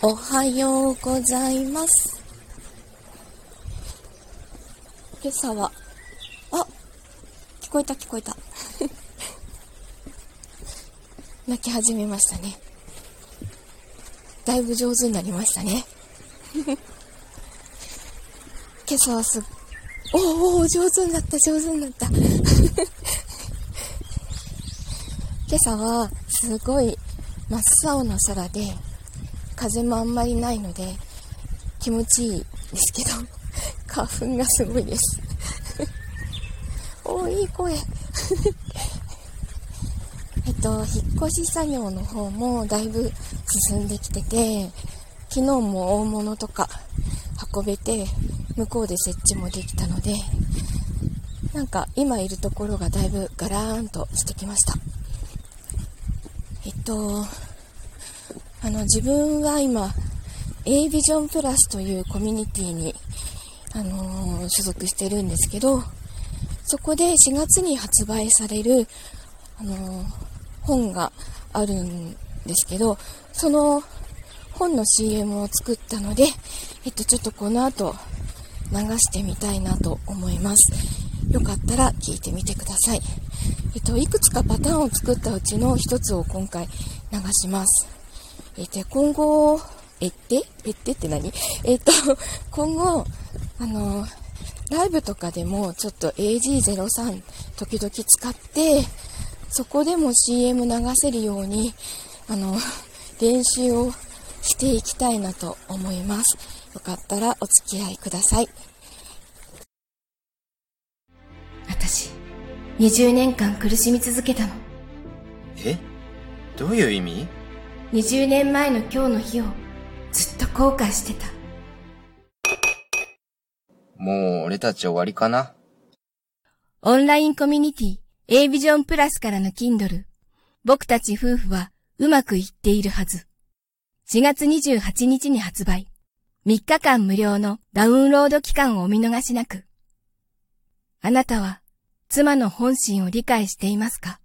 おはようございます。今朝は、あ聞こえた聞こえた。泣き始めましたね。だいぶ上手になりましたね。今朝はすっ、おお上手になった上手になった。今朝はすごい真っ青な空で、風もあんまりないので気持ちいいですけど 花粉がすごいです。おーいい声。えっと引っ越し作業の方もだいぶ進んできてて昨日も大物とか運べて向こうで設置もできたのでなんか今いるところがだいぶガラーンとしてきました。えっとあの、自分は今、A ビジョンプラスというコミュニティに、あのー、所属してるんですけど、そこで4月に発売される、あのー、本があるんですけど、その本の CM を作ったので、えっと、ちょっとこの後流してみたいなと思います。よかったら聞いてみてください。えっと、いくつかパターンを作ったうちの一つを今回流します。えっ、と、今後、えってえってって何？えっ、と、今後、あの、ライブとかでもちょっと AG03 時々使って、そこでも CM 流せるように、あの、練習をしていきたいなと思います。よかったらお付き合いください。私、20年間苦しみ続けたの。え？どういう意味？20年前の今日の日をずっと後悔してた。もう俺たち終わりかな？オンラインコミュニティ A ビジョンプラスからの Kindle 僕たち夫婦はうまくいっているはず。4月28日に発売。3日間無料のダウンロード期間をお見逃しなく。あなたは妻の本心を理解していますか？